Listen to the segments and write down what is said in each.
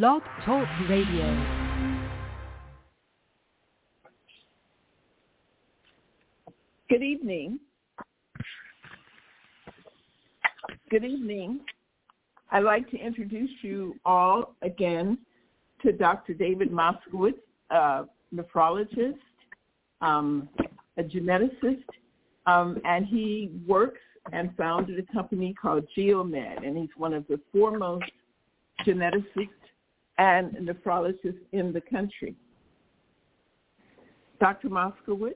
Blog Talk Radio. Good evening. Good evening. I'd like to introduce you all again to Dr. David Moskowitz, a nephrologist, um, a geneticist, um, and he works and founded a company called GeoMed, and he's one of the foremost geneticists and nephrologists in the country. Dr. Moskowitz?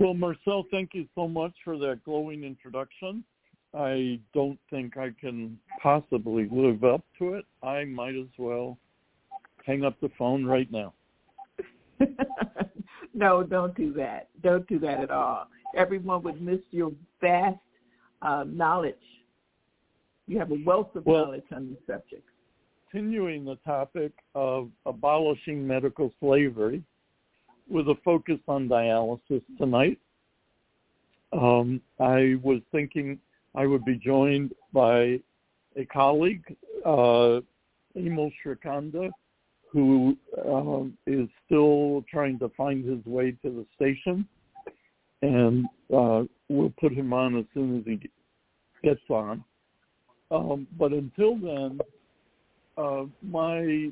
Well, Marcel, thank you so much for that glowing introduction. I don't think I can possibly live up to it. I might as well hang up the phone right now. no, don't do that. Don't do that at all. Everyone would miss your vast uh, knowledge. You have a wealth of well, knowledge on the subject. Continuing the topic of abolishing medical slavery with a focus on dialysis tonight. Um, I was thinking I would be joined by a colleague, uh, Amol Shrikhande, who um, is still trying to find his way to the station, and uh, we'll put him on as soon as he gets on. Um, but until then, uh, my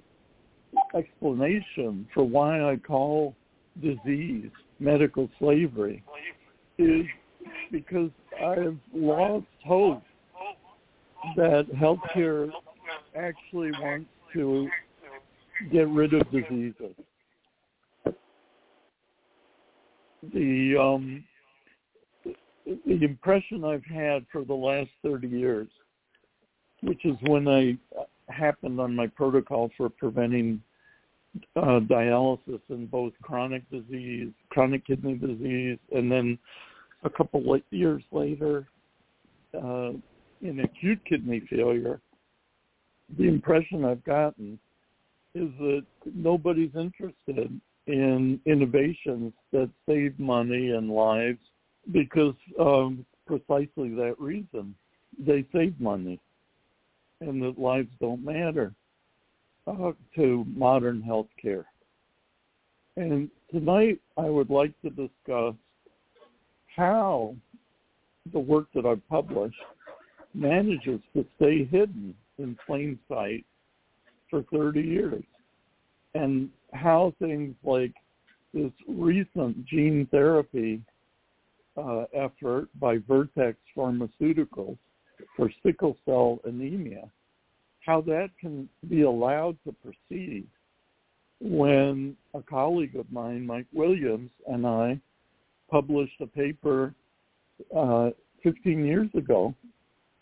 explanation for why I call disease medical slavery is because I've lost hope that healthcare actually wants to get rid of diseases. The um, the impression I've had for the last 30 years, which is when I happened on my protocol for preventing uh, dialysis in both chronic disease, chronic kidney disease, and then a couple of years later uh, in acute kidney failure. The impression I've gotten is that nobody's interested in innovations that save money and lives because um, precisely that reason. They save money and that lives don't matter uh, to modern healthcare. And tonight I would like to discuss how the work that I've published manages to stay hidden in plain sight for 30 years and how things like this recent gene therapy uh, effort by Vertex Pharmaceuticals for sickle cell anemia, how that can be allowed to proceed when a colleague of mine, Mike Williams, and I published a paper uh, 15 years ago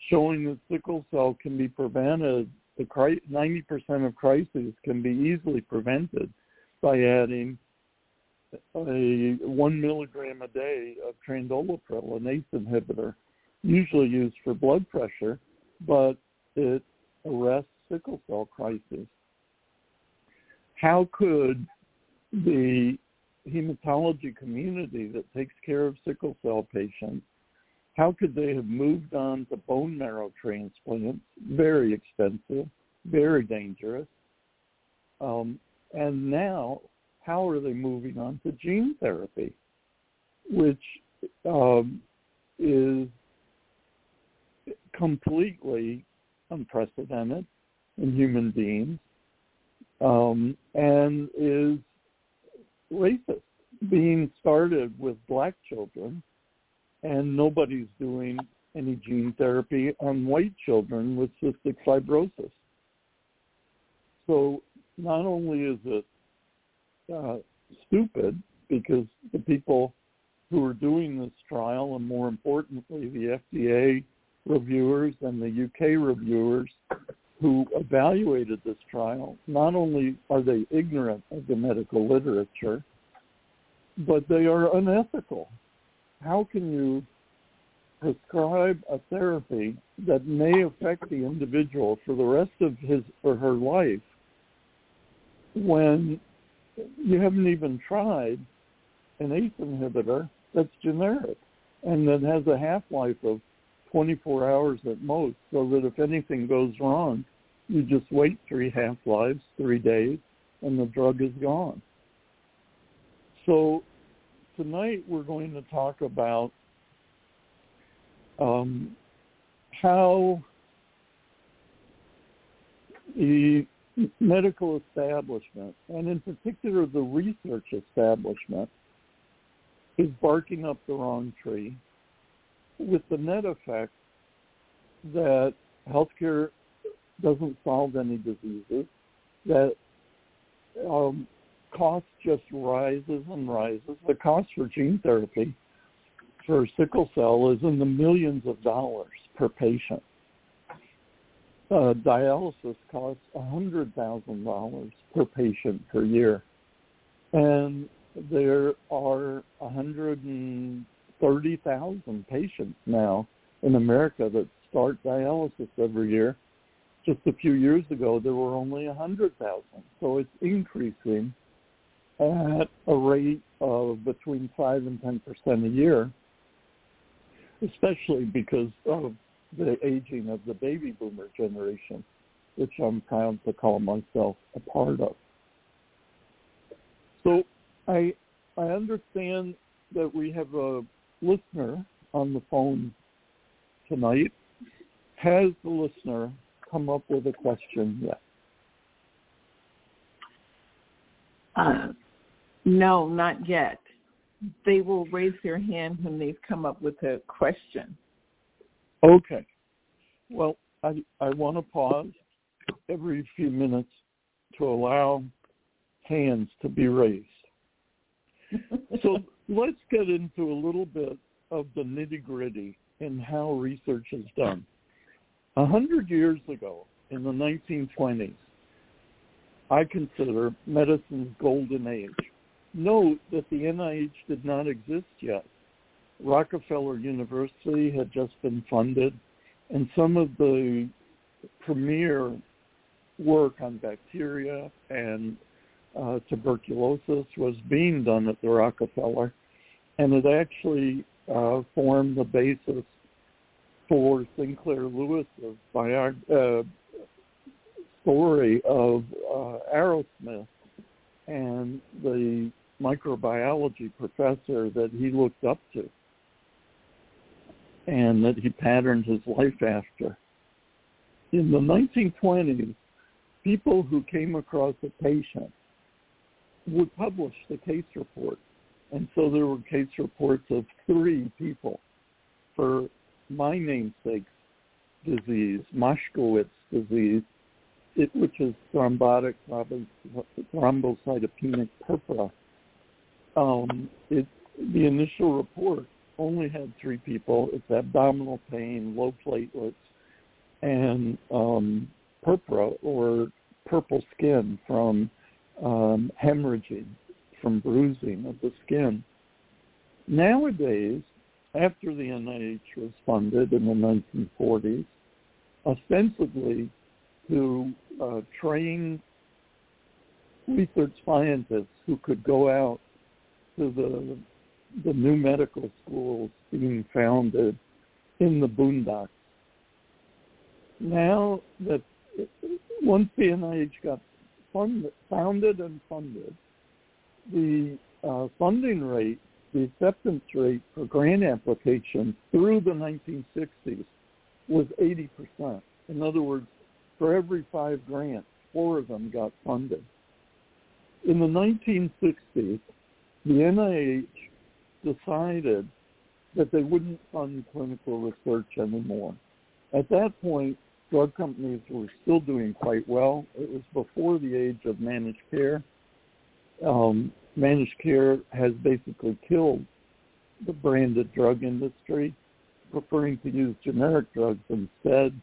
showing that sickle cell can be prevented the 90% of crises can be easily prevented by adding a one milligram a day of trandolapril, an ACE inhibitor, usually used for blood pressure, but it arrests sickle cell crisis. How could the hematology community that takes care of sickle cell patients how could they have moved on to bone marrow transplants? Very expensive, very dangerous. Um, and now, how are they moving on to gene therapy, which um, is completely unprecedented in human beings um, and is racist, being started with black children and nobody's doing any gene therapy on white children with cystic fibrosis. So not only is it uh, stupid because the people who are doing this trial, and more importantly, the FDA reviewers and the UK reviewers who evaluated this trial, not only are they ignorant of the medical literature, but they are unethical. How can you prescribe a therapy that may affect the individual for the rest of his or her life when you haven't even tried an ACE inhibitor that's generic and that has a half-life of 24 hours at most so that if anything goes wrong, You just wait three half-lives, three days, and the drug is gone. So tonight we're going to talk about um, how the medical establishment, and in particular the research establishment, is barking up the wrong tree with the net effect that healthcare doesn't solve any diseases, that um, cost just rises and rises. The cost for gene therapy for sickle cell is in the millions of dollars per patient. Uh, dialysis costs $100,000 per patient per year. And there are 130,000 patients now in America that start dialysis every year. Just a few years ago, there were only 100,000. So it's increasing at a rate of between 5 and 10% a year, especially because of the aging of the baby boomer generation, which I'm proud to call myself a part of. So I I understand that we have a listener on the phone tonight. Has the listener come up with a question yet? Uh, no, not yet. They will raise their hand when they've come up with a question. Okay. Well, I, I want to pause every few minutes to allow hands to be raised. so let's get into a little bit of the nitty gritty in how research is done. A hundred years ago, in the 1920s, I consider medicine's golden age. Note that the NIH did not exist yet. Rockefeller University had just been funded, and some of the premier work on bacteria and uh, tuberculosis was being done at the Rockefeller, and it actually uh, formed the basis for Sinclair Lewis's biog- uh, story of uh, Arrowsmith and the microbiology professor that he looked up to and that he patterned his life after. In the 1920s, people who came across a patient would publish the case report. And so there were case reports of three people for my namesake's disease, Moschcowitz disease, it, which is thrombotic thrombocytopenic purpura. Um, it, the initial report only had three people. It's abdominal pain, low platelets, and um, purpura or purple skin from um, hemorrhaging, from bruising of the skin. Nowadays, after the NIH was funded in the 1940s, ostensibly to uh, train research scientists who could go out to the the new medical schools being founded in the boondocks. Now that once the NIH got funded, founded and funded, the uh, funding rate, the acceptance rate for grant applications through the 1960s was 80%. In other words, for every five grants, four of them got funded. In the 1960s, the NIH decided that they wouldn't fund clinical research anymore. At that point, drug companies were still doing quite well. It was before the age of managed care. Um, managed care has basically killed the branded drug industry, preferring to use generic drugs instead.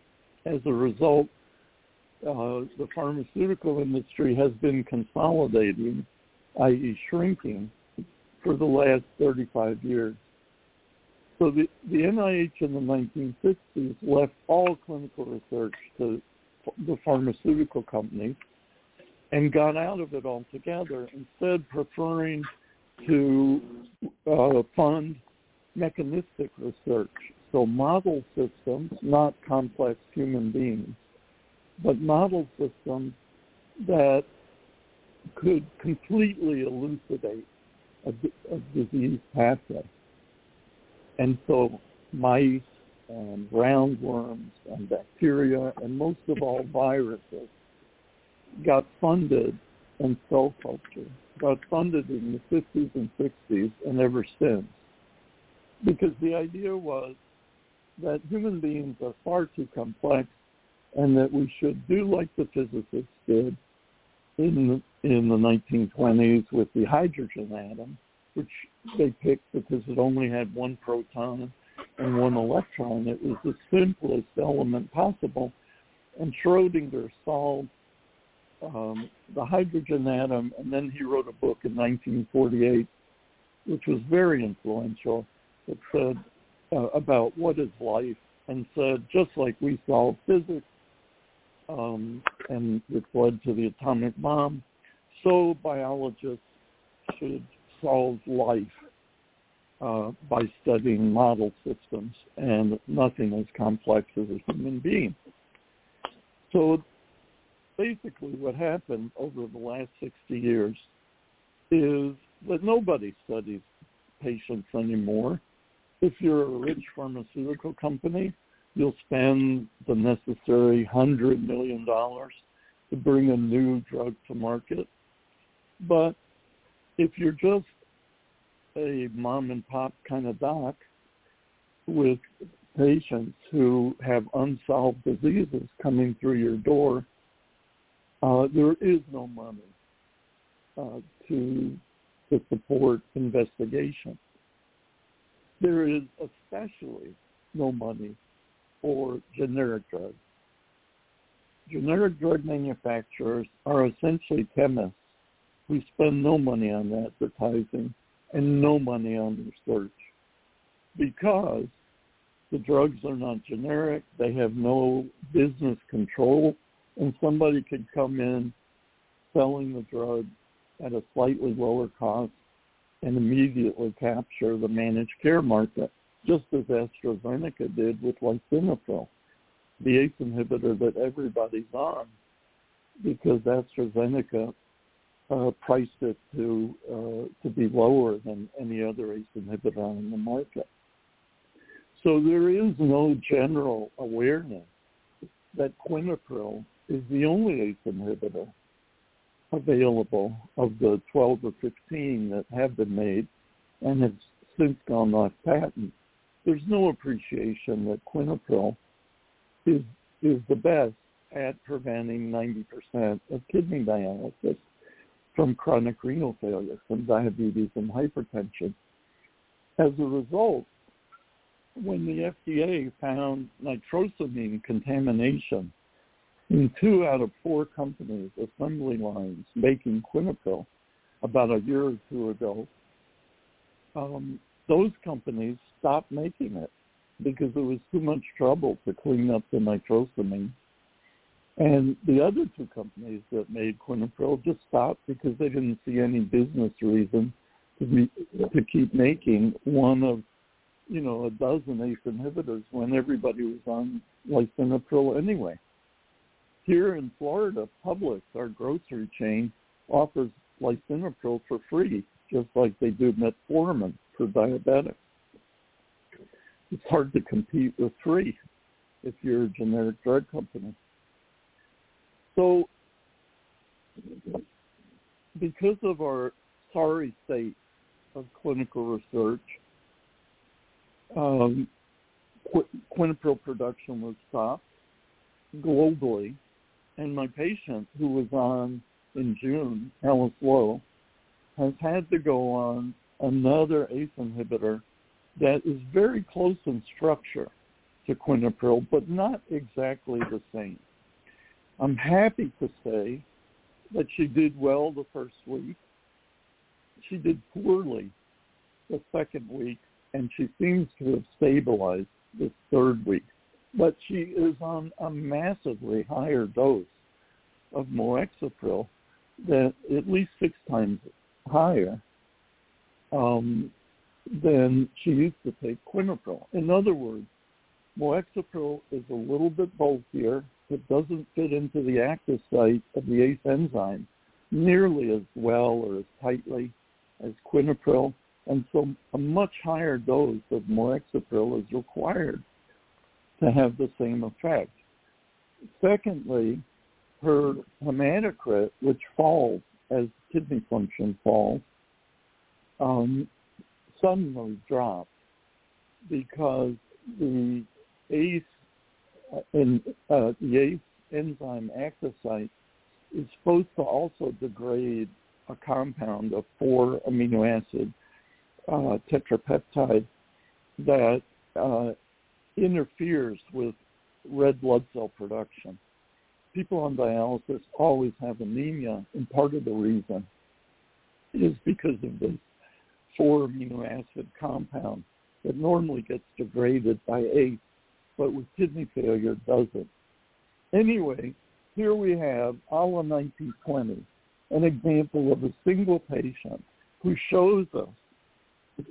As a result, uh, the pharmaceutical industry has been consolidating, i.e. shrinking, for the last 35 years. So the, the NIH in the 1960s left all clinical research to the pharmaceutical companies and got out of it altogether, instead preferring to uh, fund mechanistic research, so model systems, not complex human beings. but model systems that could completely elucidate a, a disease pathway. And so mice and roundworms and bacteria and most of all viruses got funded and cell culture got funded in the 50s and 60s and ever since. Because the idea was that human beings are far too complex and that we should do like the physicists did in the, in the 1920s with the hydrogen atom, which they picked because it only had one proton and one electron. It was the simplest element possible. And Schrodinger solved um, the hydrogen atom, and then he wrote a book in 1948, which was very influential. It said uh, about what is life, and said just like we solve physics, um, and it led to the atomic bomb, so biologists should solve life uh, by studying model systems and nothing as complex as a human being. So basically what happened over the last 60 years is that nobody studies patients anymore. If you're a rich pharmaceutical company, you'll spend the necessary $100 million to bring a new drug to market. But if you're just a mom and pop kind of doc with patients who have unsolved diseases coming through your door uh, there is no money uh, to to support investigation. There is especially no money for generic drugs. Generic drug manufacturers are essentially chemists who spend no money on advertising and no money on research because the drugs are not generic. They have no business control and somebody could come in selling the drug at a slightly lower cost and immediately capture the managed care market, just as AstraZeneca did with lisinopril, the ACE inhibitor that everybody's on, because AstraZeneca uh, priced it to uh, to be lower than any other ACE inhibitor on the market. So there is no general awareness that quinapril is the only ACE inhibitor available of the 12 or 15 that have been made and have since gone off patent. There's no appreciation that quinapril is is the best at preventing 90% of kidney dialysis from chronic renal failure, from diabetes and hypertension. As a result, when the FDA found nitrosamine contamination in two out of four companies, assembly lines making quinapril about a year or two ago, um, those companies stopped making it because it was too much trouble to clean up the nitrosamine. And the other two companies that made quinapril just stopped because they didn't see any business reason to be, to keep making one of, you know, a dozen ACE inhibitors when everybody was on lisinopril anyway. Here in Florida, Publix, our grocery chain, offers lisinopril for free, just like they do metformin for diabetics. It's hard to compete with free if you're a generic drug company. So because of our sorry state of clinical research, um, quinapril production was stopped globally and my patient who was on in June, Alice Lowe, has had to go on another ACE inhibitor that is very close in structure to quinapril, but not exactly the same. I'm happy to say that she did well the first week. She did poorly the second week, and she seems to have stabilized this third week but she is on a massively higher dose of moexipril that at least six times higher um, than she used to take quinapril. In other words, moexipril is a little bit bulkier that doesn't fit into the active site of the ACE enzyme nearly as well or as tightly as quinapril, and so a much higher dose of moexipril is required to have the same effect. Secondly, her hematocrit, which falls as kidney function falls, um, suddenly drops because the ACE in uh, the ACE enzyme active is supposed to also degrade a compound of four amino acid uh, tetrapeptide that uh, interferes with red blood cell production. People on dialysis always have anemia, and part of the reason is because of this four amino acid compound that normally gets degraded by ACE, but with kidney failure doesn't. Anyway, here we have ALA 1920, an example of a single patient who shows us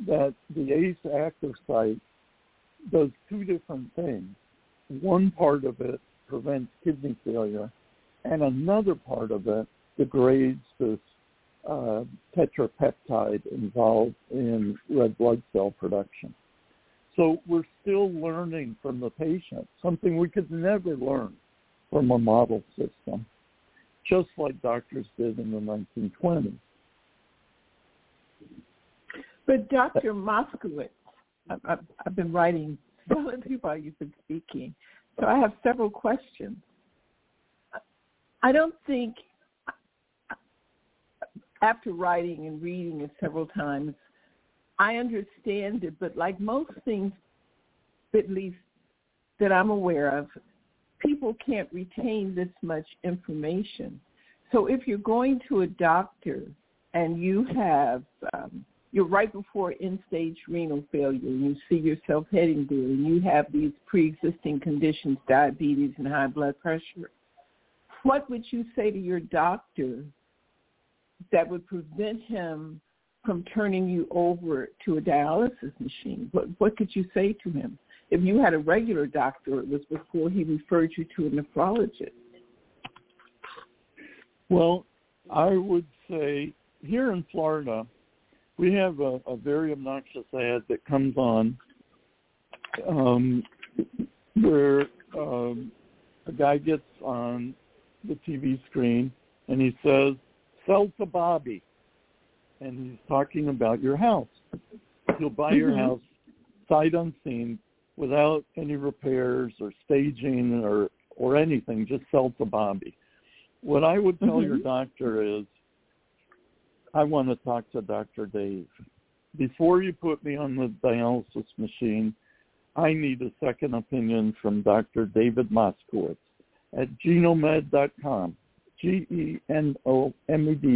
that the ACE active site does two different things. One part of it prevents kidney failure, and another part of it degrades this uh, tetrapeptide involved in red blood cell production. So we're still learning from the patient, something we could never learn from a model system, just like doctors did in the 1920s. But Dr. Moskowitz, I've, I've been writing silently while you've been speaking, so I have several questions. I don't think, after writing and reading it several times, I understand it, but like most things, at least that I'm aware of, people can't retain this much information. So if you're going to a doctor and you have, um, you're right before end-stage renal failure and you see yourself heading there and you have these pre-existing conditions, diabetes and high blood pressure, what would you say to your doctor that would prevent him from turning you over to a dialysis machine? What, what could you say to him? If you had a regular doctor, it was before he referred you to a nephrologist. Well, I would say here in Florida, we have a, a very obnoxious ad that comes on um, where um, a guy gets on the TV screen and he says, sell to Bobby. And he's talking about your house. He'll buy your mm-hmm. house sight unseen without any repairs or staging or, or anything, just sell to Bobby. What I would tell mm-hmm. your doctor is, I want to talk to Dr. Dave. Before you put me on the dialysis machine, I need a second opinion from Dr. David Moskowitz at genomed.com, G-E-N-O-M-E-D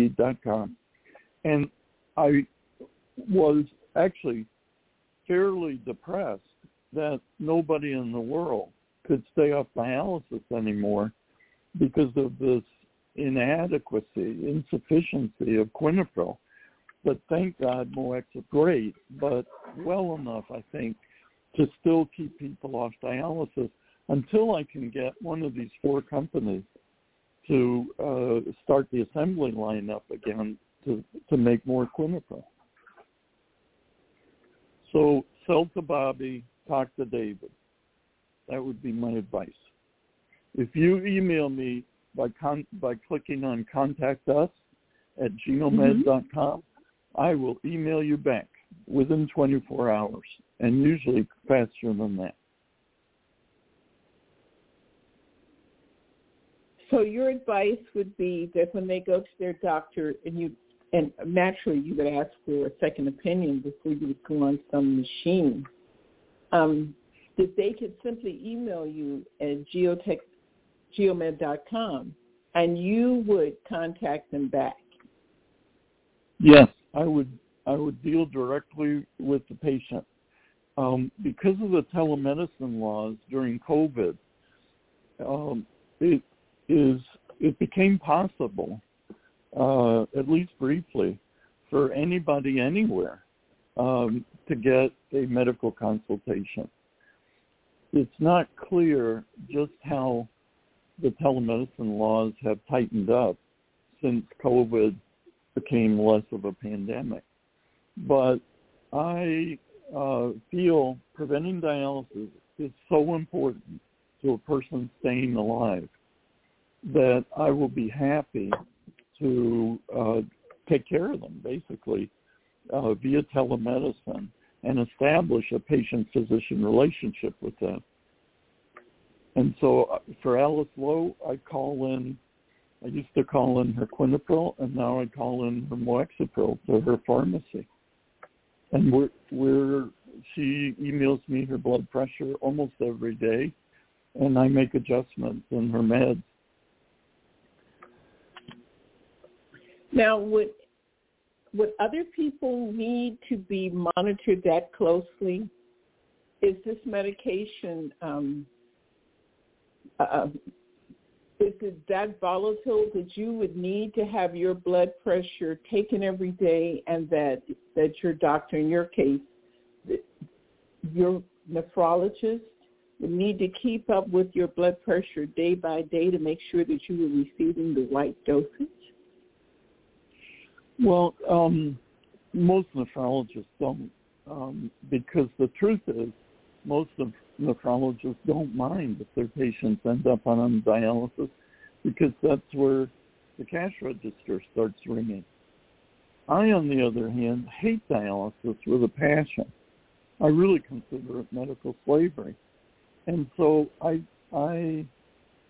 dot com. And I was actually fairly depressed that nobody in the world could stay off dialysis anymore because of this inadequacy, insufficiency of quinapril. But thank God Moex is great, but well enough, I think, to still keep people off dialysis until I can get one of these four companies to uh, start the assembly line up again to, to make more quinapril. So sell to Bobby, talk to David. That would be my advice. If you email me by con- by clicking on contact us at genomed.com, mm-hmm. I will email you back within 24 hours and usually faster than that. So your advice would be that when they go to their doctor and you and naturally you would ask for a second opinion before you would go on some machine, um, that they could simply email you at geotech geomed.com, and you would contact them back. Yes, I would. I would deal directly with the patient um, because of the telemedicine laws during COVID. Um, it is it became possible, uh, at least briefly, for anybody anywhere um, to get a medical consultation. It's not clear just how the telemedicine laws have tightened up since COVID became less of a pandemic. But I uh, feel preventing dialysis is so important to a person staying alive that I will be happy to uh, take care of them basically uh, via telemedicine and establish a patient-physician relationship with them. And so uh, for Alice Lowe, I call in, I used to call in her Quinapril, and now I call in her Moexipril to her pharmacy. And we're, we're, she emails me her blood pressure almost every day, and I make adjustments in her meds. Now, would would other people need to be monitored that closely? Is this medication um, uh, is it that volatile that you would need to have your blood pressure taken every day, and that that your doctor, in your case, your nephrologist, would need to keep up with your blood pressure day by day to make sure that you were receiving the right dosage? Well, um, most nephrologists don't, um, because the truth is, most of nephrologists don't mind if their patients end up on dialysis, because that's where the cash register starts ringing. I, on the other hand, hate dialysis with a passion. I really consider it medical slavery, and so I I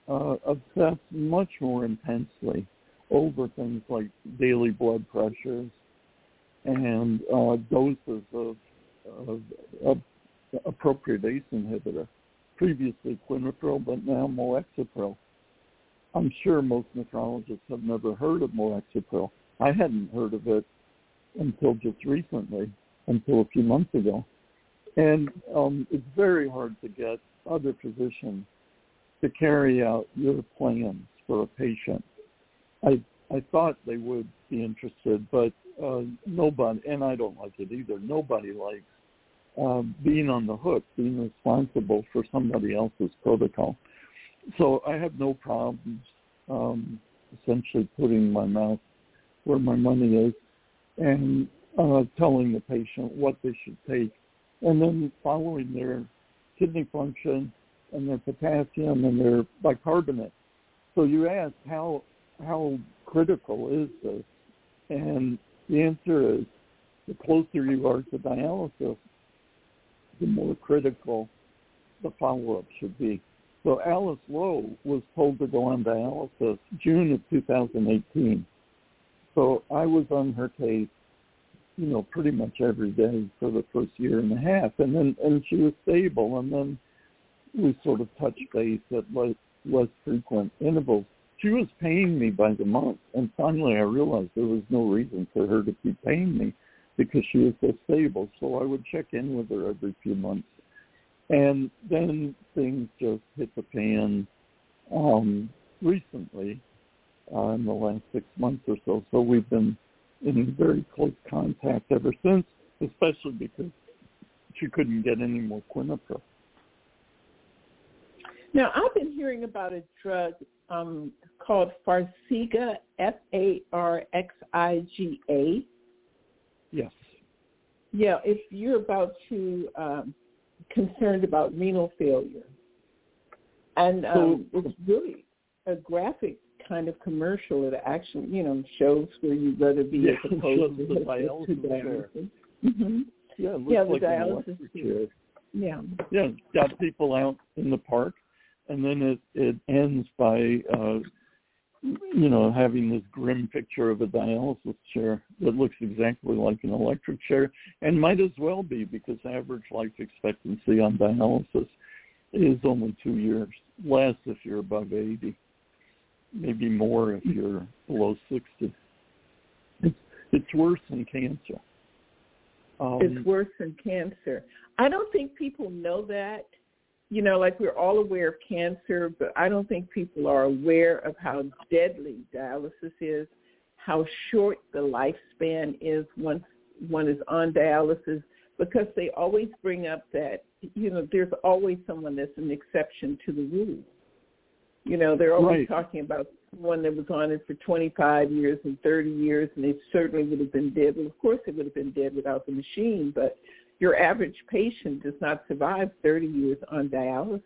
uh, obsess much more intensely over things like daily blood pressures and uh, doses of, of, of appropriate ACE inhibitor, previously Quinapril, but now Moexipril. I'm sure most nephrologists have never heard of Moexipril. I hadn't heard of it until just recently, until a few months ago. And um, it's very hard to get other physicians to carry out your plans for a patient. I I thought they would be interested, but uh, nobody, and I don't like it either. Nobody likes um, being on the hook, being responsible for somebody else's protocol. So I have no problems um, essentially putting my mouth where my money is and uh, telling the patient what they should take, and then following their kidney function and their potassium and their bicarbonate. So you ask how how critical is this? And the answer is the closer you are to dialysis, the more critical the follow-up should be. So Alice Lowe was told to go on dialysis June of 2018. So I was on her case, you know, pretty much every day for the first year and a half, and then and she was stable, and then we sort of touched base at less, less frequent intervals. She was paying me by the month, and finally I realized there was no reason for her to keep paying me because she was so stable. So I would check in with her every few months, and then things just hit the fan um, recently uh, in the last six months or so. So we've been in very close contact ever since, especially because she couldn't get any more Quinapril. Now, I've been hearing about a drug um, called Farxiga, F-A-R-X-I-G-A. Yes. Yeah, if you're about to um, concerned about renal failure, and um, so, it's really a graphic kind of commercial. It actually, you know, shows where you'd rather be yeah, as opposed to, the dialysis to dialysis. Mm-hmm. Yeah, yeah, the like dialysis chair. Yeah. Yeah, got people out in the park, and then it it ends by uh, you know, having this grim picture of a dialysis chair that looks exactly like an electric chair and might as well be because average life expectancy on dialysis is only two years, less if you're above 80, maybe more if you're below 60. It's, it's worse than cancer. Um, it's worse than cancer. I don't think people know that you know, like we're all aware of cancer, but I don't think people are aware of how deadly dialysis is, how short the lifespan is once one is on dialysis, because they always bring up that, you know, there's always someone that's an exception to the rule. You know, they're always Right. talking about one that was on it for 25 years and 30 years, and they certainly would have been dead. Well, of course, they would have been dead without the machine, but your average patient does not survive 30 years on dialysis.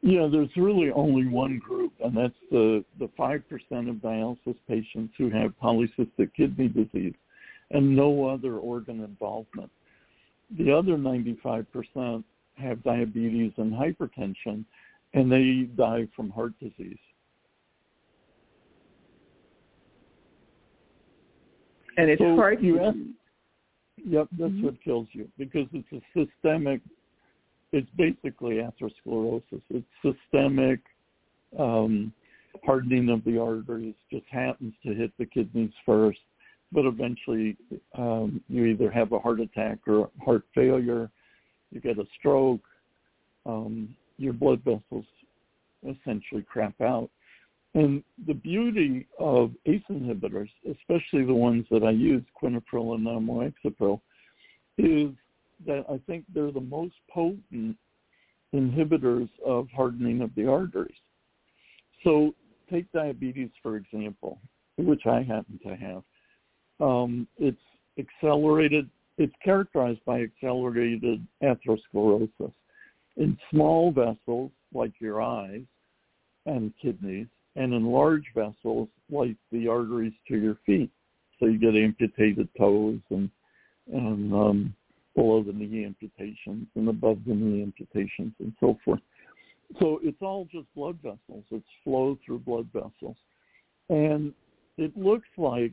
Yeah, there's really only one group, and that's the the five percent of dialysis patients who have polycystic kidney disease and no other organ involvement. The other 95% have diabetes and hypertension, and they die from heart disease. And it's So hard you to Yep, that's Mhm. what kills you because it's a systemic. It's basically atherosclerosis. It's systemic um, hardening of the arteries. Just happens to hit the kidneys first, but eventually um, you either have a heart attack or heart failure. You get a stroke. Um, your blood vessels essentially crap out. And the beauty of ACE inhibitors, especially the ones that I use, quinapril and amoxicillin, is that I think they're the most potent inhibitors of hardening of the arteries. So take diabetes, for example, which I happen to have. Um, it's accelerated, it's characterized by accelerated atherosclerosis in small vessels like your eyes and kidneys, and in large vessels like the arteries to your feet. So you get amputated toes and and um, below the knee amputations and above the knee amputations and so forth. So it's all just blood vessels. It's flow through blood vessels, and it looks like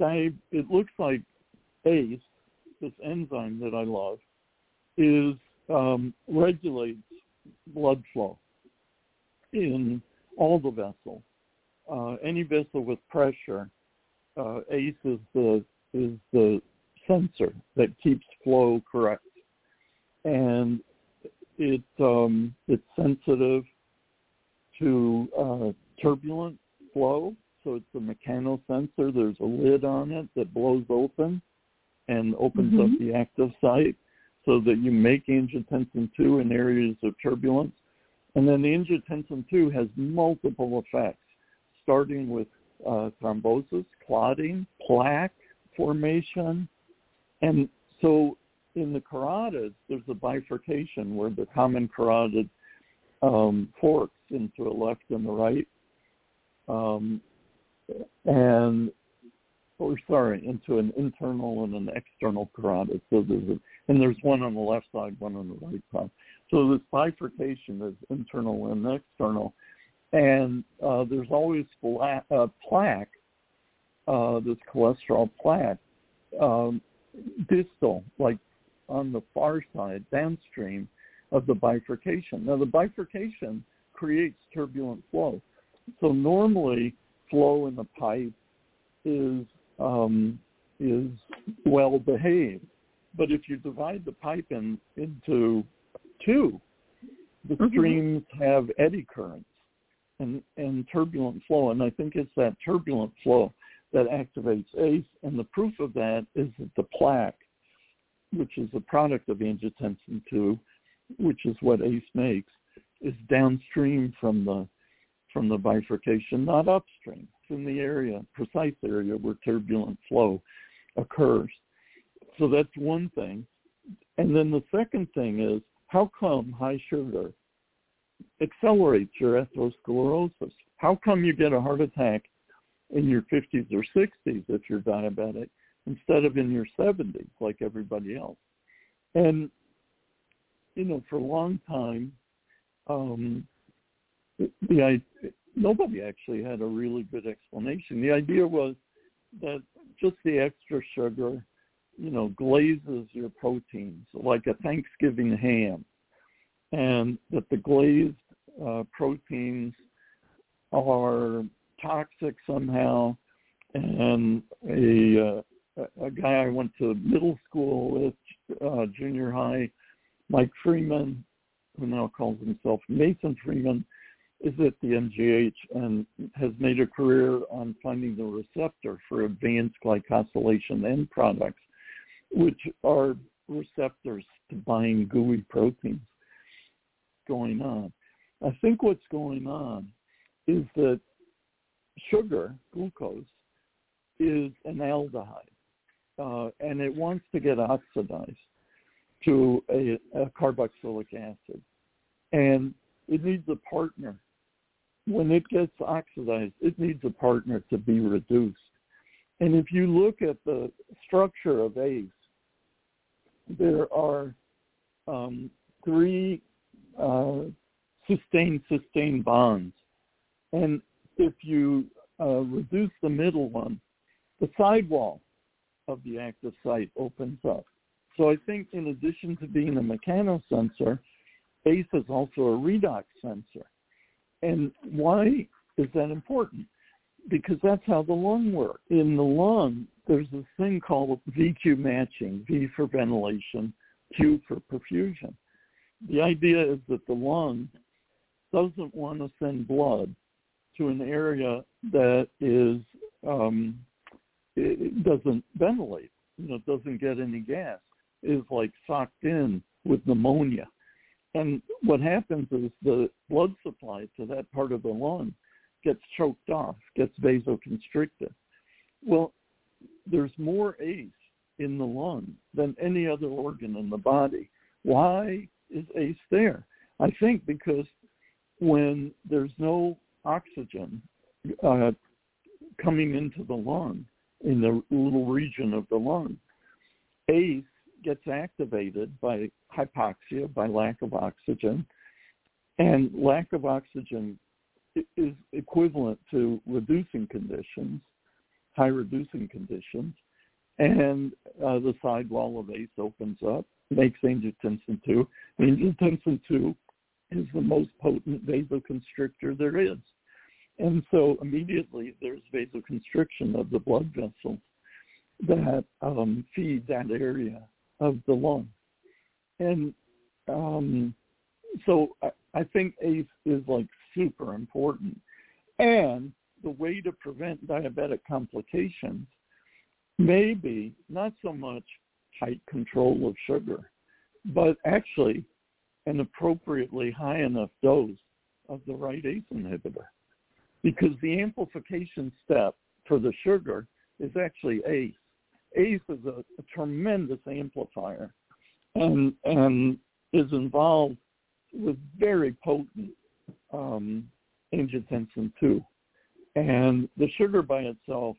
it looks like ACE, this enzyme that I love, is um, regulates blood flow in all the vessels. Uh, any vessel with pressure, uh, ACE is the is the sensor that keeps flow correct, and it um, it's sensitive to uh, turbulent flow. So it's a mechanosensor. There's a lid on it that blows open and opens Mhm. up the active site so that you make angiotensin 2 in areas of turbulence. And then the angiotensin 2 has multiple effects, starting with uh, thrombosis, clotting, plaque formation. And so in the carotids, there's a bifurcation where the common carotid um, forks into a left and the right. Um, and or sorry, into an internal and an external carotid. So there's a, and there's one on the left side, one on the right side. So this bifurcation is internal and external, and uh, there's always fla- uh, plaque, uh, this cholesterol plaque, um, distal, like on the far side, downstream of the bifurcation. Now the bifurcation creates turbulent flow. So normally flow in the pipe is um, is well behaved. But if you divide the pipe in, into two, the Mhm. streams have eddy currents and, and turbulent flow. And I think it's that turbulent flow that activates ACE. And the proof of that is that the plaque, which is a product of angiotensin 2, which is what ACE makes, is downstream from the from the bifurcation, not upstream. It's in the area, precise area where turbulent flow occurs. So that's one thing. And then the second thing is, how come high sugar accelerates your atherosclerosis? How come you get a heart attack in your 50s or 60s if you're diabetic instead of in your 70s like everybody else? And, you know, for a long time, um, the nobody actually had a really good explanation. The idea was that just the extra sugar, you know, glazes your proteins like a Thanksgiving ham, and that the glazed uh, proteins are toxic somehow. And a uh, a guy I went to middle school with, uh, junior high, Mike Freeman, who now calls himself Mason Freeman, is at the MGH and has made a career on finding the receptor for advanced glycosylation end products, which are receptors to bind gooey proteins going on. I think what's going on is that sugar, glucose, is an aldehyde, uh, and it wants to get oxidized to a, a carboxylic acid, and it needs a partner. When it gets oxidized, it needs a partner to be reduced. And if you look at the structure of ACE, there are um, three uh, sustained-sustained bonds. And if you uh, reduce the middle one, the sidewall of the active site opens up. So I think in addition to being a mechanosensor, ACE is also a redox sensor. And why is that important? Because that's how the lung works. In the lung, there's this thing called VQ matching, V for ventilation, Q for perfusion. The idea is that the lung doesn't want to send blood to an area that is um, it doesn't ventilate, you know, doesn't get any gas, is like socked in with pneumonia. And what happens is the blood supply to that part of the lung gets choked off, gets vasoconstricted. Well, there's more ACE in the lung than any other organ in the body. Why is ACE there? I think because when there's no oxygen uh, coming into the lung in the little region of the lung, ACE gets activated by hypoxia, by lack of oxygen, and lack of oxygen is equivalent to reducing conditions, high reducing conditions, and uh, the sidewall of ACE opens up, makes angiotensin 2. Angiotensin 2 is the most potent vasoconstrictor there is. And so immediately there's vasoconstriction of the blood vessels that um, feed that area of the lung. And um, so I, I think ACE is like super important. And the way to prevent diabetic complications may be not so much tight control of sugar, but actually an appropriately high enough dose of the right ACE inhibitor. Because the amplification step for the sugar is actually ACE. ACE is a, a tremendous amplifier and, and is involved with very potent um, angiotensin 2. And the sugar by itself,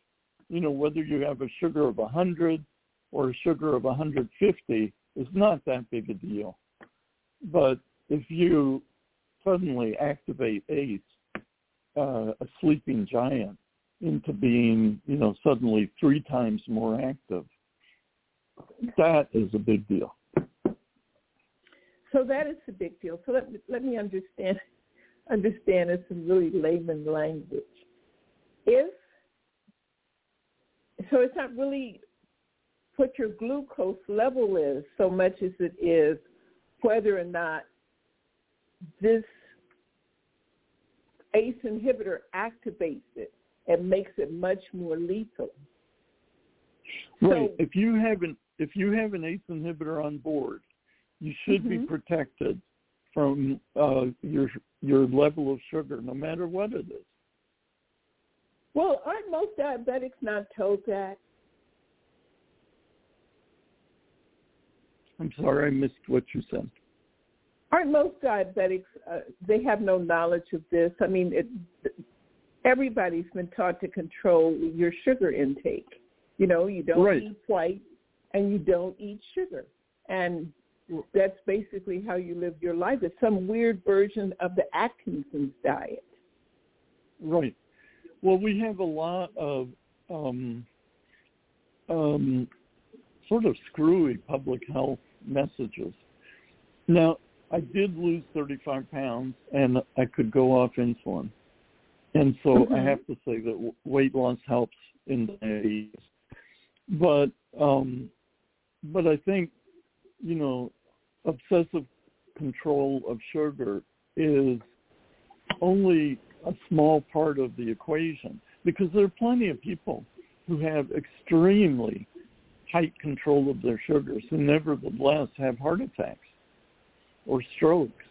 you know, whether you have a sugar of 100 or a sugar of 150 is not that big a deal. But if you suddenly activate ACE, uh, a sleeping giant, into being, you know, suddenly three times more active, that is a big deal. So that is a big deal. So let, let me understand understand in some really layman language. If so it's not really what your glucose level is so much as it is whether or not this ACE inhibitor activates it and makes it much more lethal. Right. So, if you have an if you have an ACE inhibitor on board, you should mm-hmm. be protected from uh, your your level of sugar, no matter what it is. Well, aren't most diabetics not told that? I'm sorry, I missed what you said. Aren't most diabetics? Uh, they have no knowledge of this. I mean, it, everybody's been taught to control your sugar intake. You know, you don't right. eat white and you don't eat sugar. And that's basically how you live your life. It's some weird version of the Atkinson's diet. Right. Well, we have a lot of um, um, sort of screwy public health messages. Now, I did lose 35 pounds, and I could go off insulin. And so mm-hmm. I have to say that weight loss helps in the days. But um, but I think you know obsessive control of sugar is only a small part of the equation because there are plenty of people who have extremely tight control of their sugars who nevertheless have heart attacks or strokes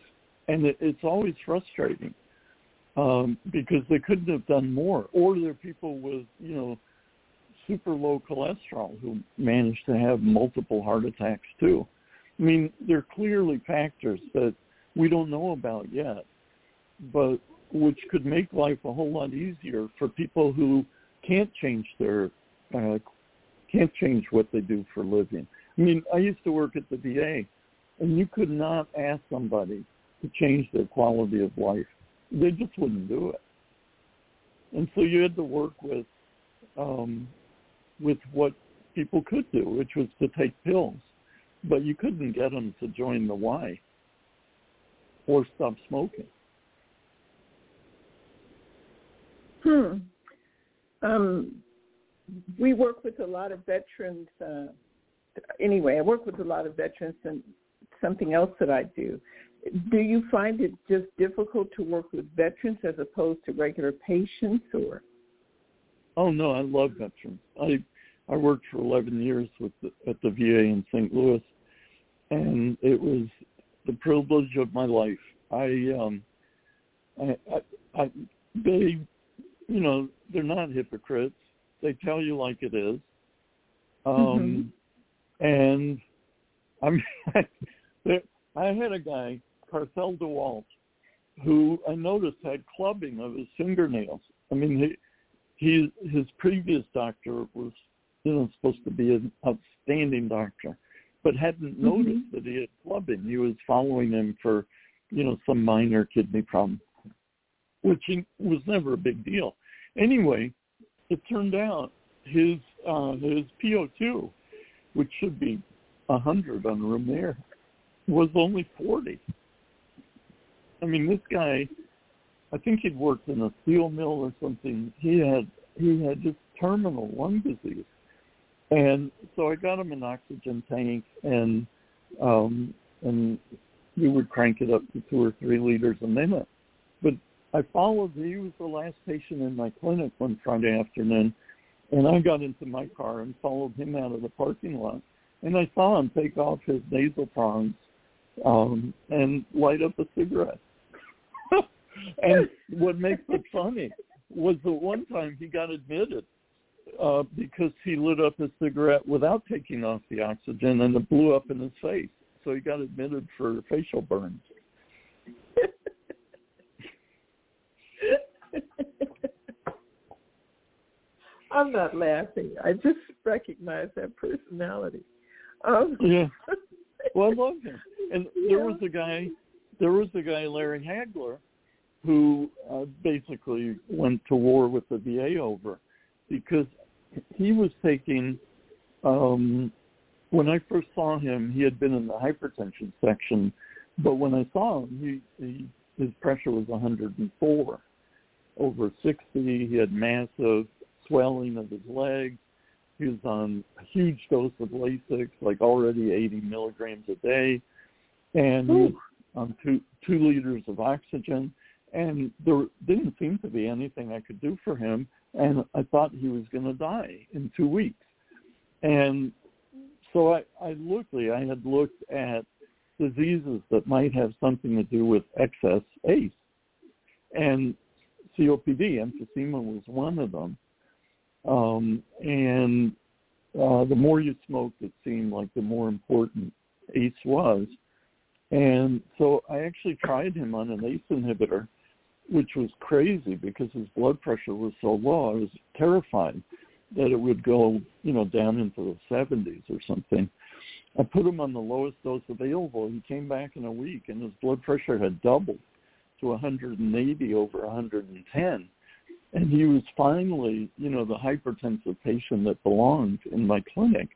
and it, it's always frustrating um, because they couldn't have done more. Or there are people with you know super low cholesterol who manage to have multiple heart attacks too. I mean, there are clearly factors that we don't know about yet, but which could make life a whole lot easier for people who can't change their uh, can't change what they do for a living. I mean, I used to work at the VA, and you could not ask somebody to change their quality of life. They just wouldn't do it. And so you had to work with um, with what people could do, which was to take pills, but you couldn't get them to join the Y or stop smoking. Hmm. Um, we work with a lot of veterans. Uh, anyway, I work with a lot of veterans, and something else that I do. Do you find it just difficult to work with veterans as opposed to regular patients, or? Oh no, I love veterans. I I worked for 11 years with the, at the VA in St. Louis, and it was the privilege of my life. I um, I, I, I they, you know, they're not hypocrites. They tell you like it is. Um, mm-hmm. and I mean, I had a guy, Carcel DeWalt, who I noticed had clubbing of his fingernails. I mean, he, he his previous doctor was, you know, supposed to be an outstanding doctor, but hadn't mm-hmm. noticed that he had clubbing. He was following him for, you know, some minor kidney problem, which was never a big deal. Anyway, it turned out his uh, his PO2, which should be a hundred on room air, was only forty. I mean, this guy, I think he'd worked in a steel mill or something. He had he had just terminal lung disease, and so I got him an oxygen tank, and um, and we would crank it up to two or three liters a minute. But I followed. He was the last patient in my clinic one Friday afternoon, and I got into my car and followed him out of the parking lot. And I saw him take off his nasal prongs um, and light up a cigarette. and what makes it funny was the one time he got admitted uh, because he lit up his cigarette without taking off the oxygen and it blew up in his face. So he got admitted for facial burns. I'm not laughing. I just recognize that personality. Um, yeah. Well, I love him. And yeah. there was a guy, there was a guy, Larry Hagler, who uh, basically went to war with the VA over because he was taking. Um, when I first saw him, he had been in the hypertension section, but when I saw him, he, he his pressure was 104 over 60. He had massive swelling of his legs. He was on a huge dose of Lasix, like already 80 milligrams a day, and he was on two two liters of oxygen. And there didn't seem to be anything I could do for him, and I thought he was going to die in two weeks. And so I, I looked. I had looked at diseases that might have something to do with excess ACE, and COPD, emphysema was one of them. Um, and uh, the more you smoked, it seemed like the more important ACE was. And so I actually tried him on an ACE inhibitor, which was crazy because his blood pressure was so low. I was terrified that it would go, you know, down into the 70s or something. I put him on the lowest dose available. He came back in a week, and his blood pressure had doubled to 180 over 110 and he was finally, you know, the hypertensive patient that belonged in my clinic.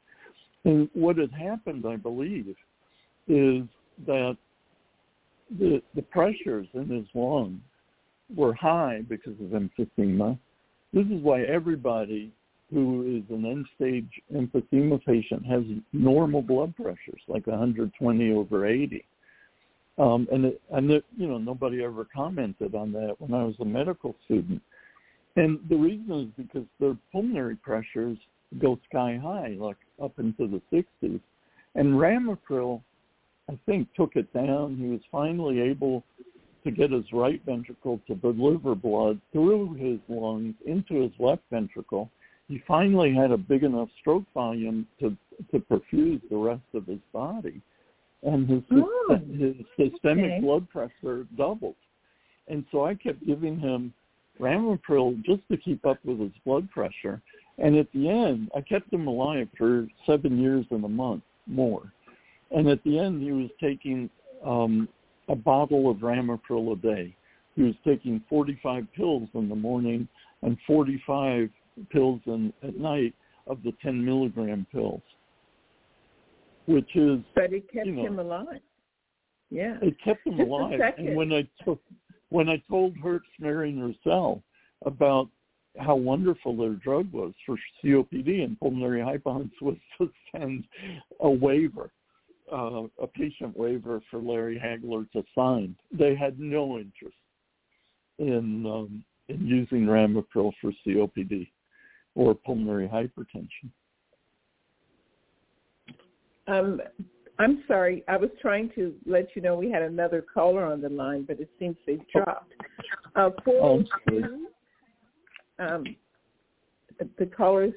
And what had happened, I believe, is that the the pressures in his lungs were high because of emphysema. This is why everybody who is an end-stage emphysema patient has normal blood pressures, like 120 over 80. Um, and it, and it, you know nobody ever commented on that when I was a medical student. And the reason is because their pulmonary pressures go sky high, like up into the 60s. And Ramipril I think, took it down. He was finally able to get his right ventricle to deliver blood through his lungs into his left ventricle. He finally had a big enough stroke volume to to perfuse the rest of his body, and his Oh, his systemic okay. blood pressure doubled. And so I kept giving him Ramipril just to keep up with his blood pressure. And at the end, I kept him alive for seven years and a month more. And at the end, he was taking um, a bottle of Ramipril a day. He was taking 45 pills in the morning and 45 pills in, at night of the 10 milligram pills, which is but it kept you know, him alive. Yeah. it kept him Just alive. And when I took when I told Hoechst, Marion, and Roussel about how wonderful their drug was for COPD and pulmonary hypertension was to send a waiver, uh, a patient waiver for Larry Hagler to sign. They had no interest in um, in using Ramipril for COPD or pulmonary hypertension. Um, I'm sorry. I was trying to let you know we had another caller on the line, but it seems they've dropped. Uh, Oh, 402, um, the caller's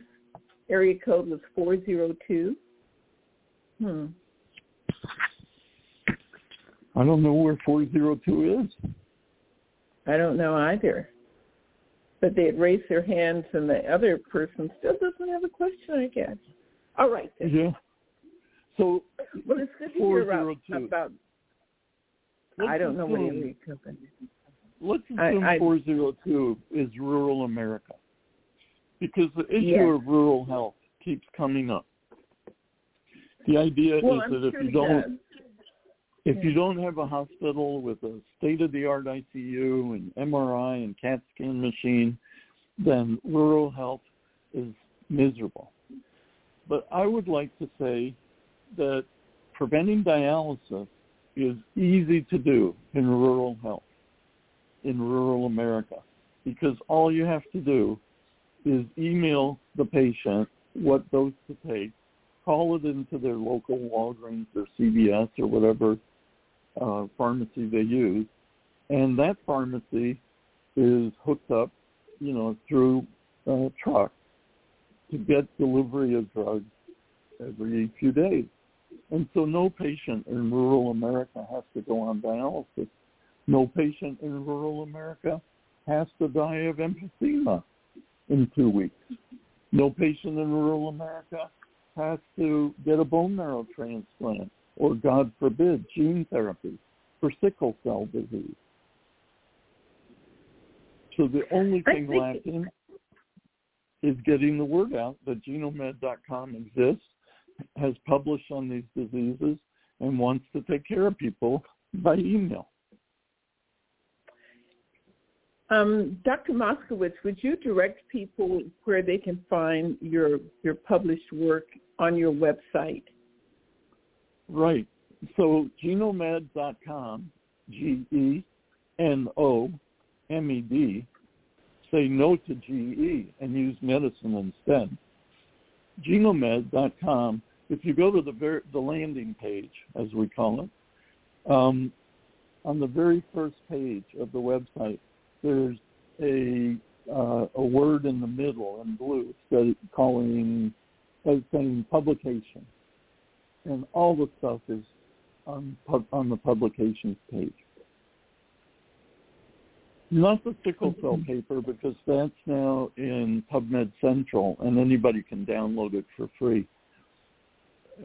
area code was 402. Hmm. I don't know where 402 is. I don't know either. But they had raised their hands, and the other person still doesn't have a question, I guess. All right. Then. Yeah. So Well, it's good to hear about, 402. about I don't know what area code. Let's assume I- 402 is rural America because the issue Yes. of rural health keeps coming up. The idea Well, is I'm that if you don't. If you don't have a hospital with a state-of-the-art ICU and MRI and CAT scan machine, then rural health is miserable. But I would like to say that preventing dialysis is easy to do in rural health, in rural America, because all you have to do is email the patient what dose to take, call it into their local Walgreens or CVS or whatever uh, pharmacy they use, and that pharmacy is hooked up, you know, through truck to get delivery of drugs every few days. And so no patient in rural America has to go on dialysis. No patient in rural America has to die of emphysema in two weeks. No patient in rural America has to get a bone marrow transplant or, God forbid, gene therapy for sickle cell disease. So the only thing lacking is getting the word out that genomed.com exists, has published on these diseases, and wants to take care of people by email. Um, Dr. Moskowitz, would you direct people where they can find your your published work on your website? Right. So genomed.com, G-E-N-O-M-E-D, say no to GE and use medicine instead. Genomed.com, if you go to the, ver- the landing page, as we call it, um, on the very first page of the website, there's a uh, a word in the middle in blue that calling uh, saying publication and all the stuff is on pub, on the publications page. Not the sickle cell paper because that's now in PubMed Central and anybody can download it for free.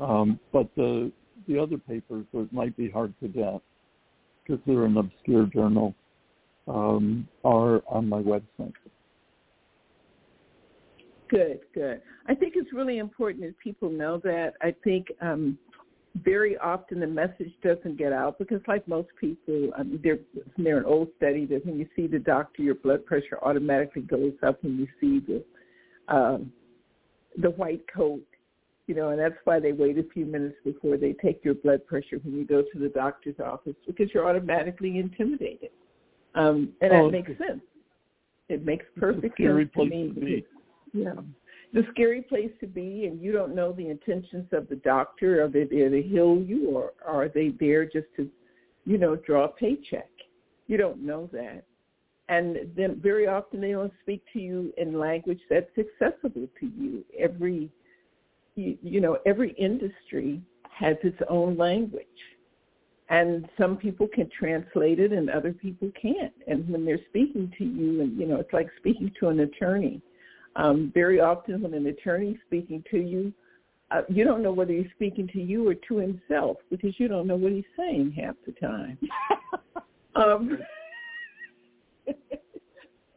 Um, but the the other papers that might be hard to get because they're an obscure journal um, are on my website. Good, good. I think it's really important that people know that. I think um, very often the message doesn't get out because, like most people, um, there, there an old study that when you see the doctor, your blood pressure automatically goes up when you see the um, the white coat, you know, and that's why they wait a few minutes before they take your blood pressure when you go to the doctor's office because you're automatically intimidated, um, and Oh, that makes sense. It makes perfect sense to me. Yeah. the scary place to be, and you don't know the intentions of the doctor. Are they there to heal you, or are they there just to, you know, draw a paycheck? You don't know that. And then very often they don't speak to you in language that's accessible to you. Every, you, you know, every industry has its own language. And some people can translate it and other people can't. And when they're speaking to you, and you know, it's like speaking to an attorney. Um, very often when an attorney's speaking to you, uh, you don't know whether he's speaking to you or to himself because you don't know what he's saying half the time. um,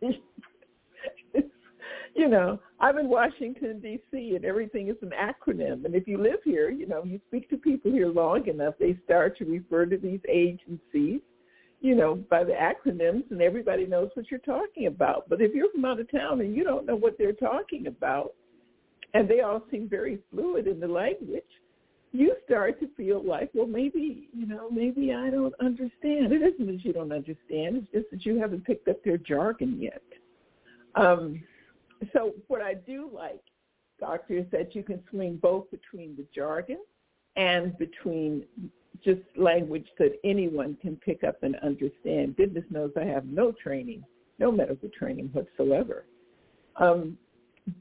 you know, I'm in Washington D.C. and everything is an acronym. And if you live here, you know, you speak to people here long enough, they start to refer to these agencies, you know, by the acronyms, and everybody knows what you're talking about. But if you're from out of town and you don't know what they're talking about, and they all seem very fluid in the language, you start to feel like, well, maybe, you know, maybe I don't understand. It isn't that you don't understand. It's just that you haven't picked up their jargon yet. Um, so what I do like, doctor, is that you can swing both between the jargon and between just language that anyone can pick up and understand. Goodness knows I have no training, no medical training whatsoever. Um,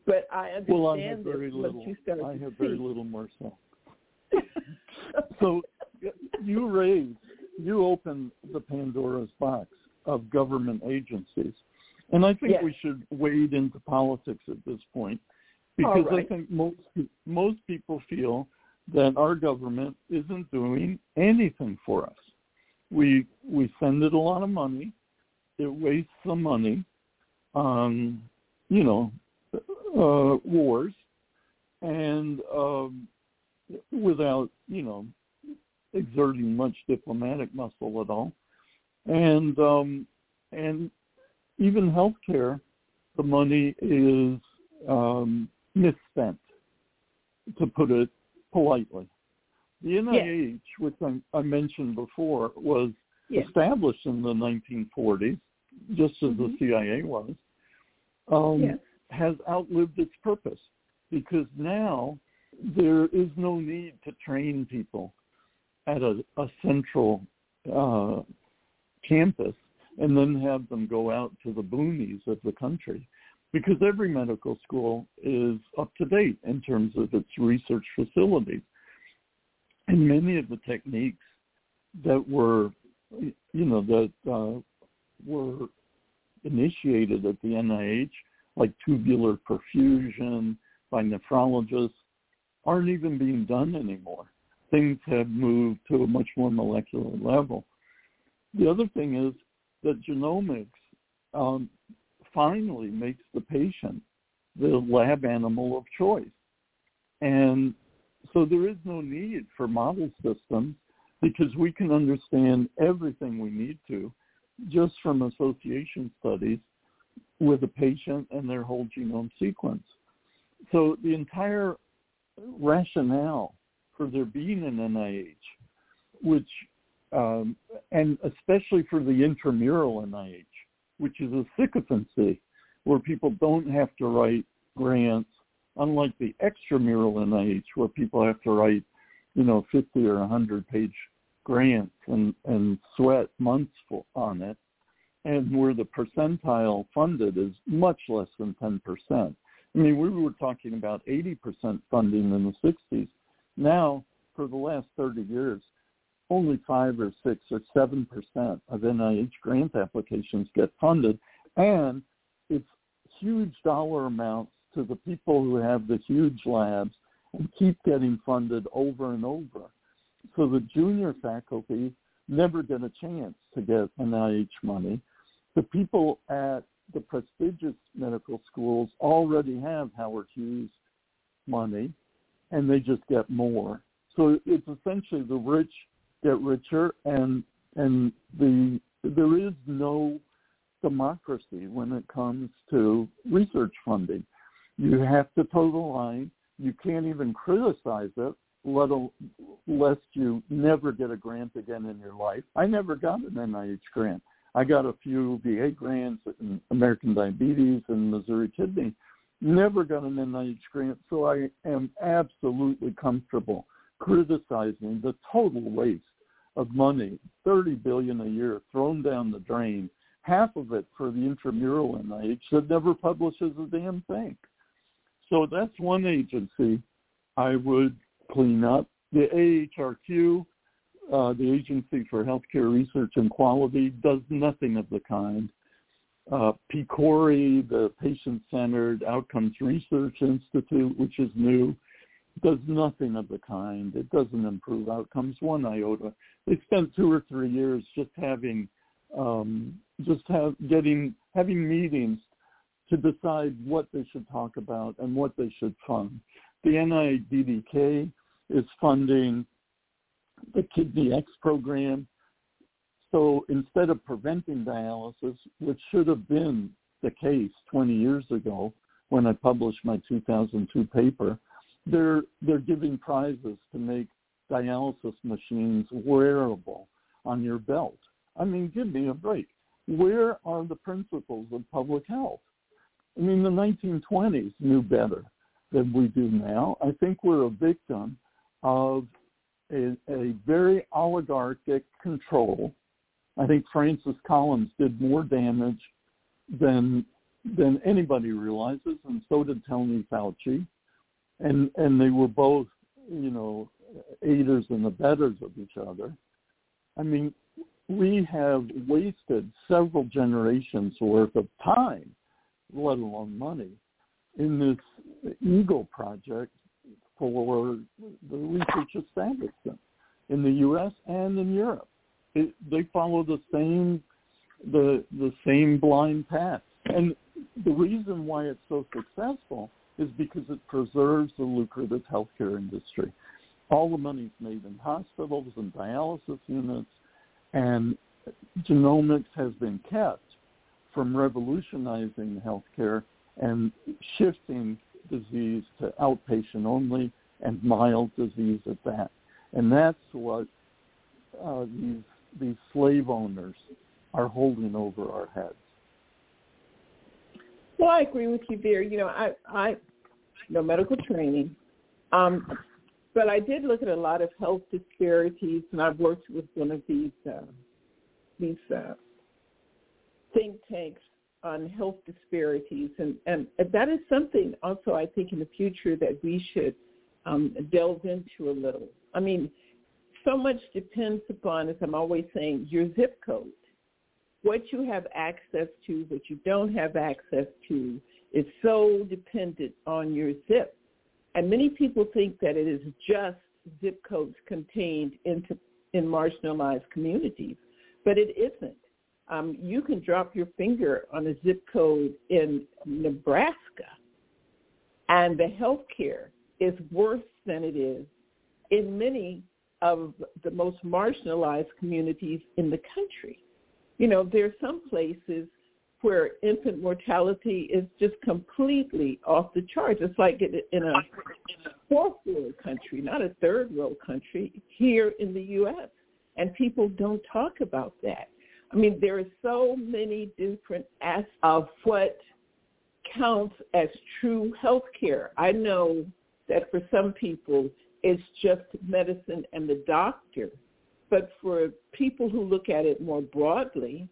but I understand well, I have very little. I have see. very little more so. you raised, you opened the Pandora's box of government agencies and I think yes. we should wade into politics at this point because right. I think most most people feel that our government isn't doing anything for us. We we send it a lot of money. It wastes some money on, you know, uh, wars, and um, without you know exerting much diplomatic muscle at all, and um, and even healthcare, the money is um, misspent, to put it politely. The NIH, yes. which I, I, mentioned before, was yes. established in the 1940s, just as mm-hmm. the CIA was, um, yes. has outlived its purpose because now there is no need to train people at a, a central uh, campus and then have them go out to the boonies of the country because every medical school is up to date in terms of its research facilities. And many of the techniques that were, you know, that uh, were initiated at the NIH, like tubular perfusion by nephrologists, aren't even being done anymore. Things have moved to a much more molecular level. The other thing is that genomics um, finally makes the patient the lab animal of choice. And so there is no need for model systems because we can understand everything we need to just from association studies with a patient and their whole genome sequence. So the entire rationale for there being an NIH, which um, and especially for the intramural NIH, which is a sycophancy where people don't have to write grants, unlike the extramural NIH where people have to write, you know, 50 or 100 page grants and, and sweat months for, on it, and where the percentile funded is much less than 10%. I mean, we were talking about 80% funding in the 60s. Now, for the last 30 years, only five or six or seven percent of NIH grant applications get funded, and it's huge dollar amounts to the people who have the huge labs and keep getting funded over and over. So the junior faculty never get a chance to get NIH money. The people at the prestigious medical schools already have Howard Hughes money, and they just get more. So it's essentially the rich get richer and and the there is no democracy when it comes to research funding. You have to toe the line. You can't even criticize it, let alone lest you never get a grant again in your life. I never got an NIH grant. I got a few VA grants American Diabetes and Missouri Kidney, never got an NIH grant, so I am absolutely comfortable criticizing the total waste of money, 30 billion a year thrown down the drain, half of it for the intramural NIH that never publishes a damn thing. So that's one agency I would clean up. The AHRQ, uh, the Agency for Healthcare Research and Quality, does nothing of the kind. Uh, PCORI, the Patient-Centered Outcomes Research Institute, which is new, does nothing of the kind. It doesn't improve outcomes one iota. They spent two or three years just having, um, just have getting having meetings to decide what they should talk about and what they should fund. The NIDDK is funding the Kidney X program. So instead of preventing dialysis, which should have been the case 20 years ago when I published my 2002 paper, they're they're giving prizes to make dialysis machines wearable on your belt. I mean, give me a break. Where are the principles of public health? I mean, the 1920s knew better than we do now. I think we're a victim of a, a very oligarchic control. I think Francis Collins did more damage than than anybody realizes, and so did Tony Fauci and and they were both you know aiders and abettors of each other. I mean, we have wasted several generations worth of time, let alone money, in this Eagle project for the research establishment in the U.S. and in Europe. It, they follow the same the the same blind path, and the reason why it's so successful is because it preserves the lucrative healthcare industry. All the money's made in hospitals and dialysis units, and genomics has been kept from revolutionizing healthcare and shifting disease to outpatient only and mild disease at that. And that's what uh, these these slave owners are holding over our heads. Well, I agree with you there. You know, I, I, no medical training, um, but I did look at a lot of health disparities, and I've worked with one of these uh, these uh, think tanks on health disparities, and and that is something also I think in the future that we should um, delve into a little. I mean, so much depends upon, as I'm always saying, your zip code what you have access to, what you don't have access to, is so dependent on your zip. And many people think that it is just zip codes contained into in marginalized communities, but it isn't. Um, you can drop your finger on a zip code in Nebraska, and the health care is worse than it is in many of the most marginalized communities in the country you know, there are some places where infant mortality is just completely off the charts. It's like in a fourth world country, not a third world country, here in the U.S. And people don't talk about that. I mean, there are so many different aspects of what counts as true health care. I know that for some people, it's just medicine and the doctor. But for people who look at it more broadly,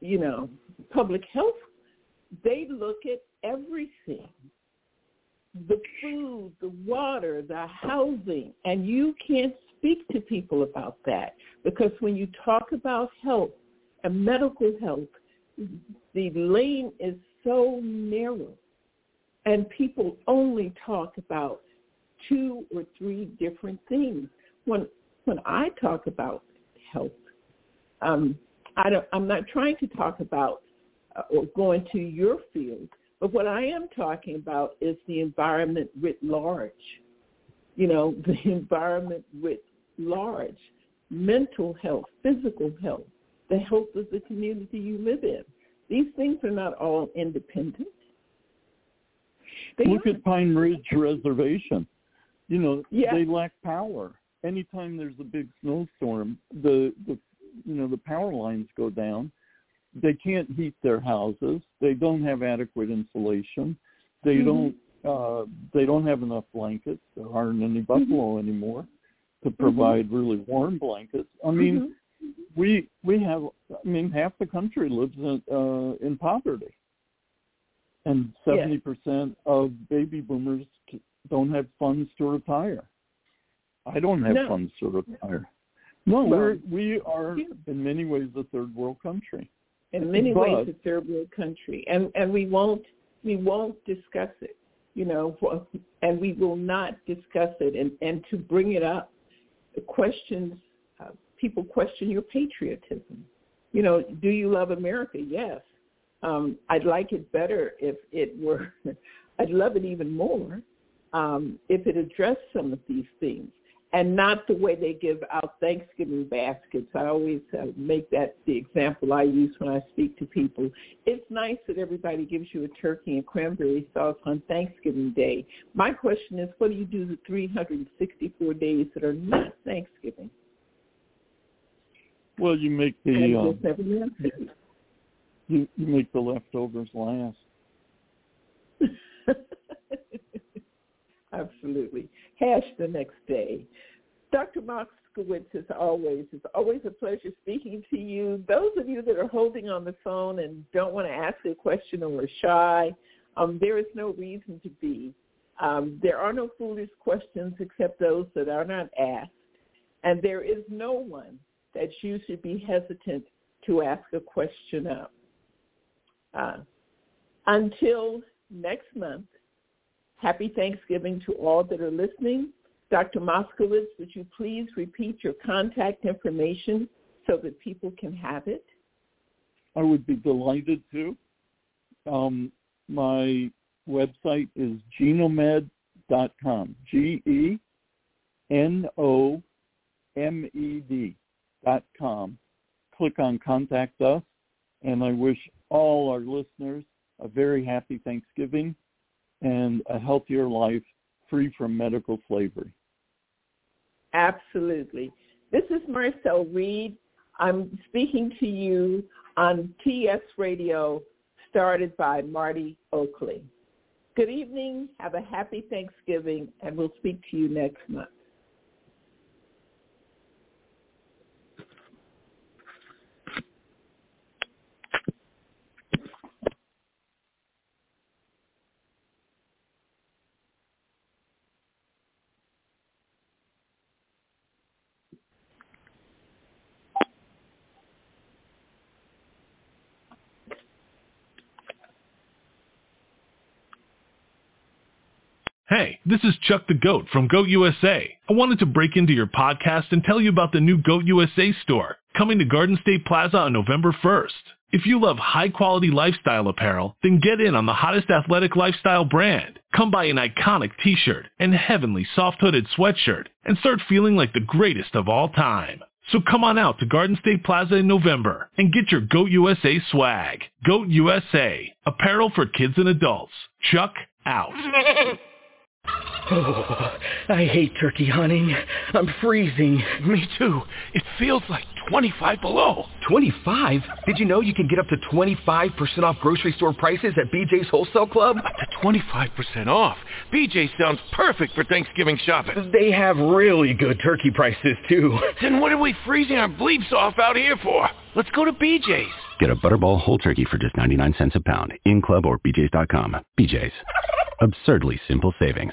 you know, public health, they look at everything. The food, the water, the housing, and you can't speak to people about that because when you talk about health and medical health, the lane is so narrow and people only talk about two or three different things. When when I talk about health, um, I don't, I'm not trying to talk about uh, or go into your field, but what I am talking about is the environment writ large. You know, the environment writ large, mental health, physical health, the health of the community you live in. These things are not all independent. They Look aren't. at Pine Ridge Reservation. You know, yeah. they lack power anytime there's a big snowstorm, the the you know the power lines go down. They can't heat their houses. They don't have adequate insulation. They mm-hmm. don't uh, they don't have enough blankets. There aren't any mm-hmm. buffalo mm-hmm. anymore to mm-hmm. provide mm-hmm. really warm blankets. I mean, mm-hmm. we we have. I mean, half the country lives in uh, in poverty, and seventy percent of baby boomers don't have funds to retire. I don't have no. funds to retire. No, well, we're we are in many ways a third world country. In many but, ways, a third world country, and and we won't we won't discuss it you know, and we will not discuss it. And, and to bring it up, questions, uh, people question your patriotism. You know, do you love America? Yes. Um, I'd like it better if it were, I'd love it even more um, if it addressed some of these things and not the way they give out Thanksgiving baskets. I always uh, make that the example I use when I speak to people. It's nice that everybody gives you a turkey and cranberry sauce on Thanksgiving Day. My question is, what do you do the 364 days that are not Thanksgiving? Well, you make the um, you, you make the leftovers last. Absolutely. Hash the next day. Dr. Moskowitz, as always, it's always a pleasure speaking to you. Those of you that are holding on the phone and don't want to ask a question or are shy, um, there is no reason to be. Um, there are no foolish questions except those that are not asked. And there is no one that you should be hesitant to ask a question of. Uh, until next month, Happy Thanksgiving to all that are listening. Dr. Moskowitz, would you please repeat your contact information so that people can have it? I would be delighted to. Um, my website is genomed.com, G-E-N-O-M-E-D dot com. Click on Contact Us, and I wish all our listeners a very happy Thanksgiving and a healthier life free from medical slavery. Absolutely. This is Marcel Reed. I'm speaking to you on TS Radio, started by Marti Oakley. Good evening. Have a happy Thanksgiving, and we'll speak to you next month. This is Chuck the Goat from Goat USA. I wanted to break into your podcast and tell you about the new Goat USA store coming to Garden State Plaza on November 1st. If you love high quality lifestyle apparel, then get in on the hottest athletic lifestyle brand. Come buy an iconic t-shirt and heavenly soft hooded sweatshirt and start feeling like the greatest of all time. So come on out to Garden State Plaza in November and get your Goat USA swag. Goat USA, apparel for kids and adults. Chuck out. Oh, I hate turkey hunting. I'm freezing. Me too. It feels like 25 below. 25? Did you know you can get up to 25% off grocery store prices at BJ's Wholesale Club? Up to 25% off. BJ sounds perfect for Thanksgiving shopping. They have really good turkey prices, too. Then what are we freezing our bleeps off out here for? Let's go to BJ's. Get a Butterball whole turkey for just 99 cents a pound in club or BJ's.com. BJ's. Absurdly simple savings.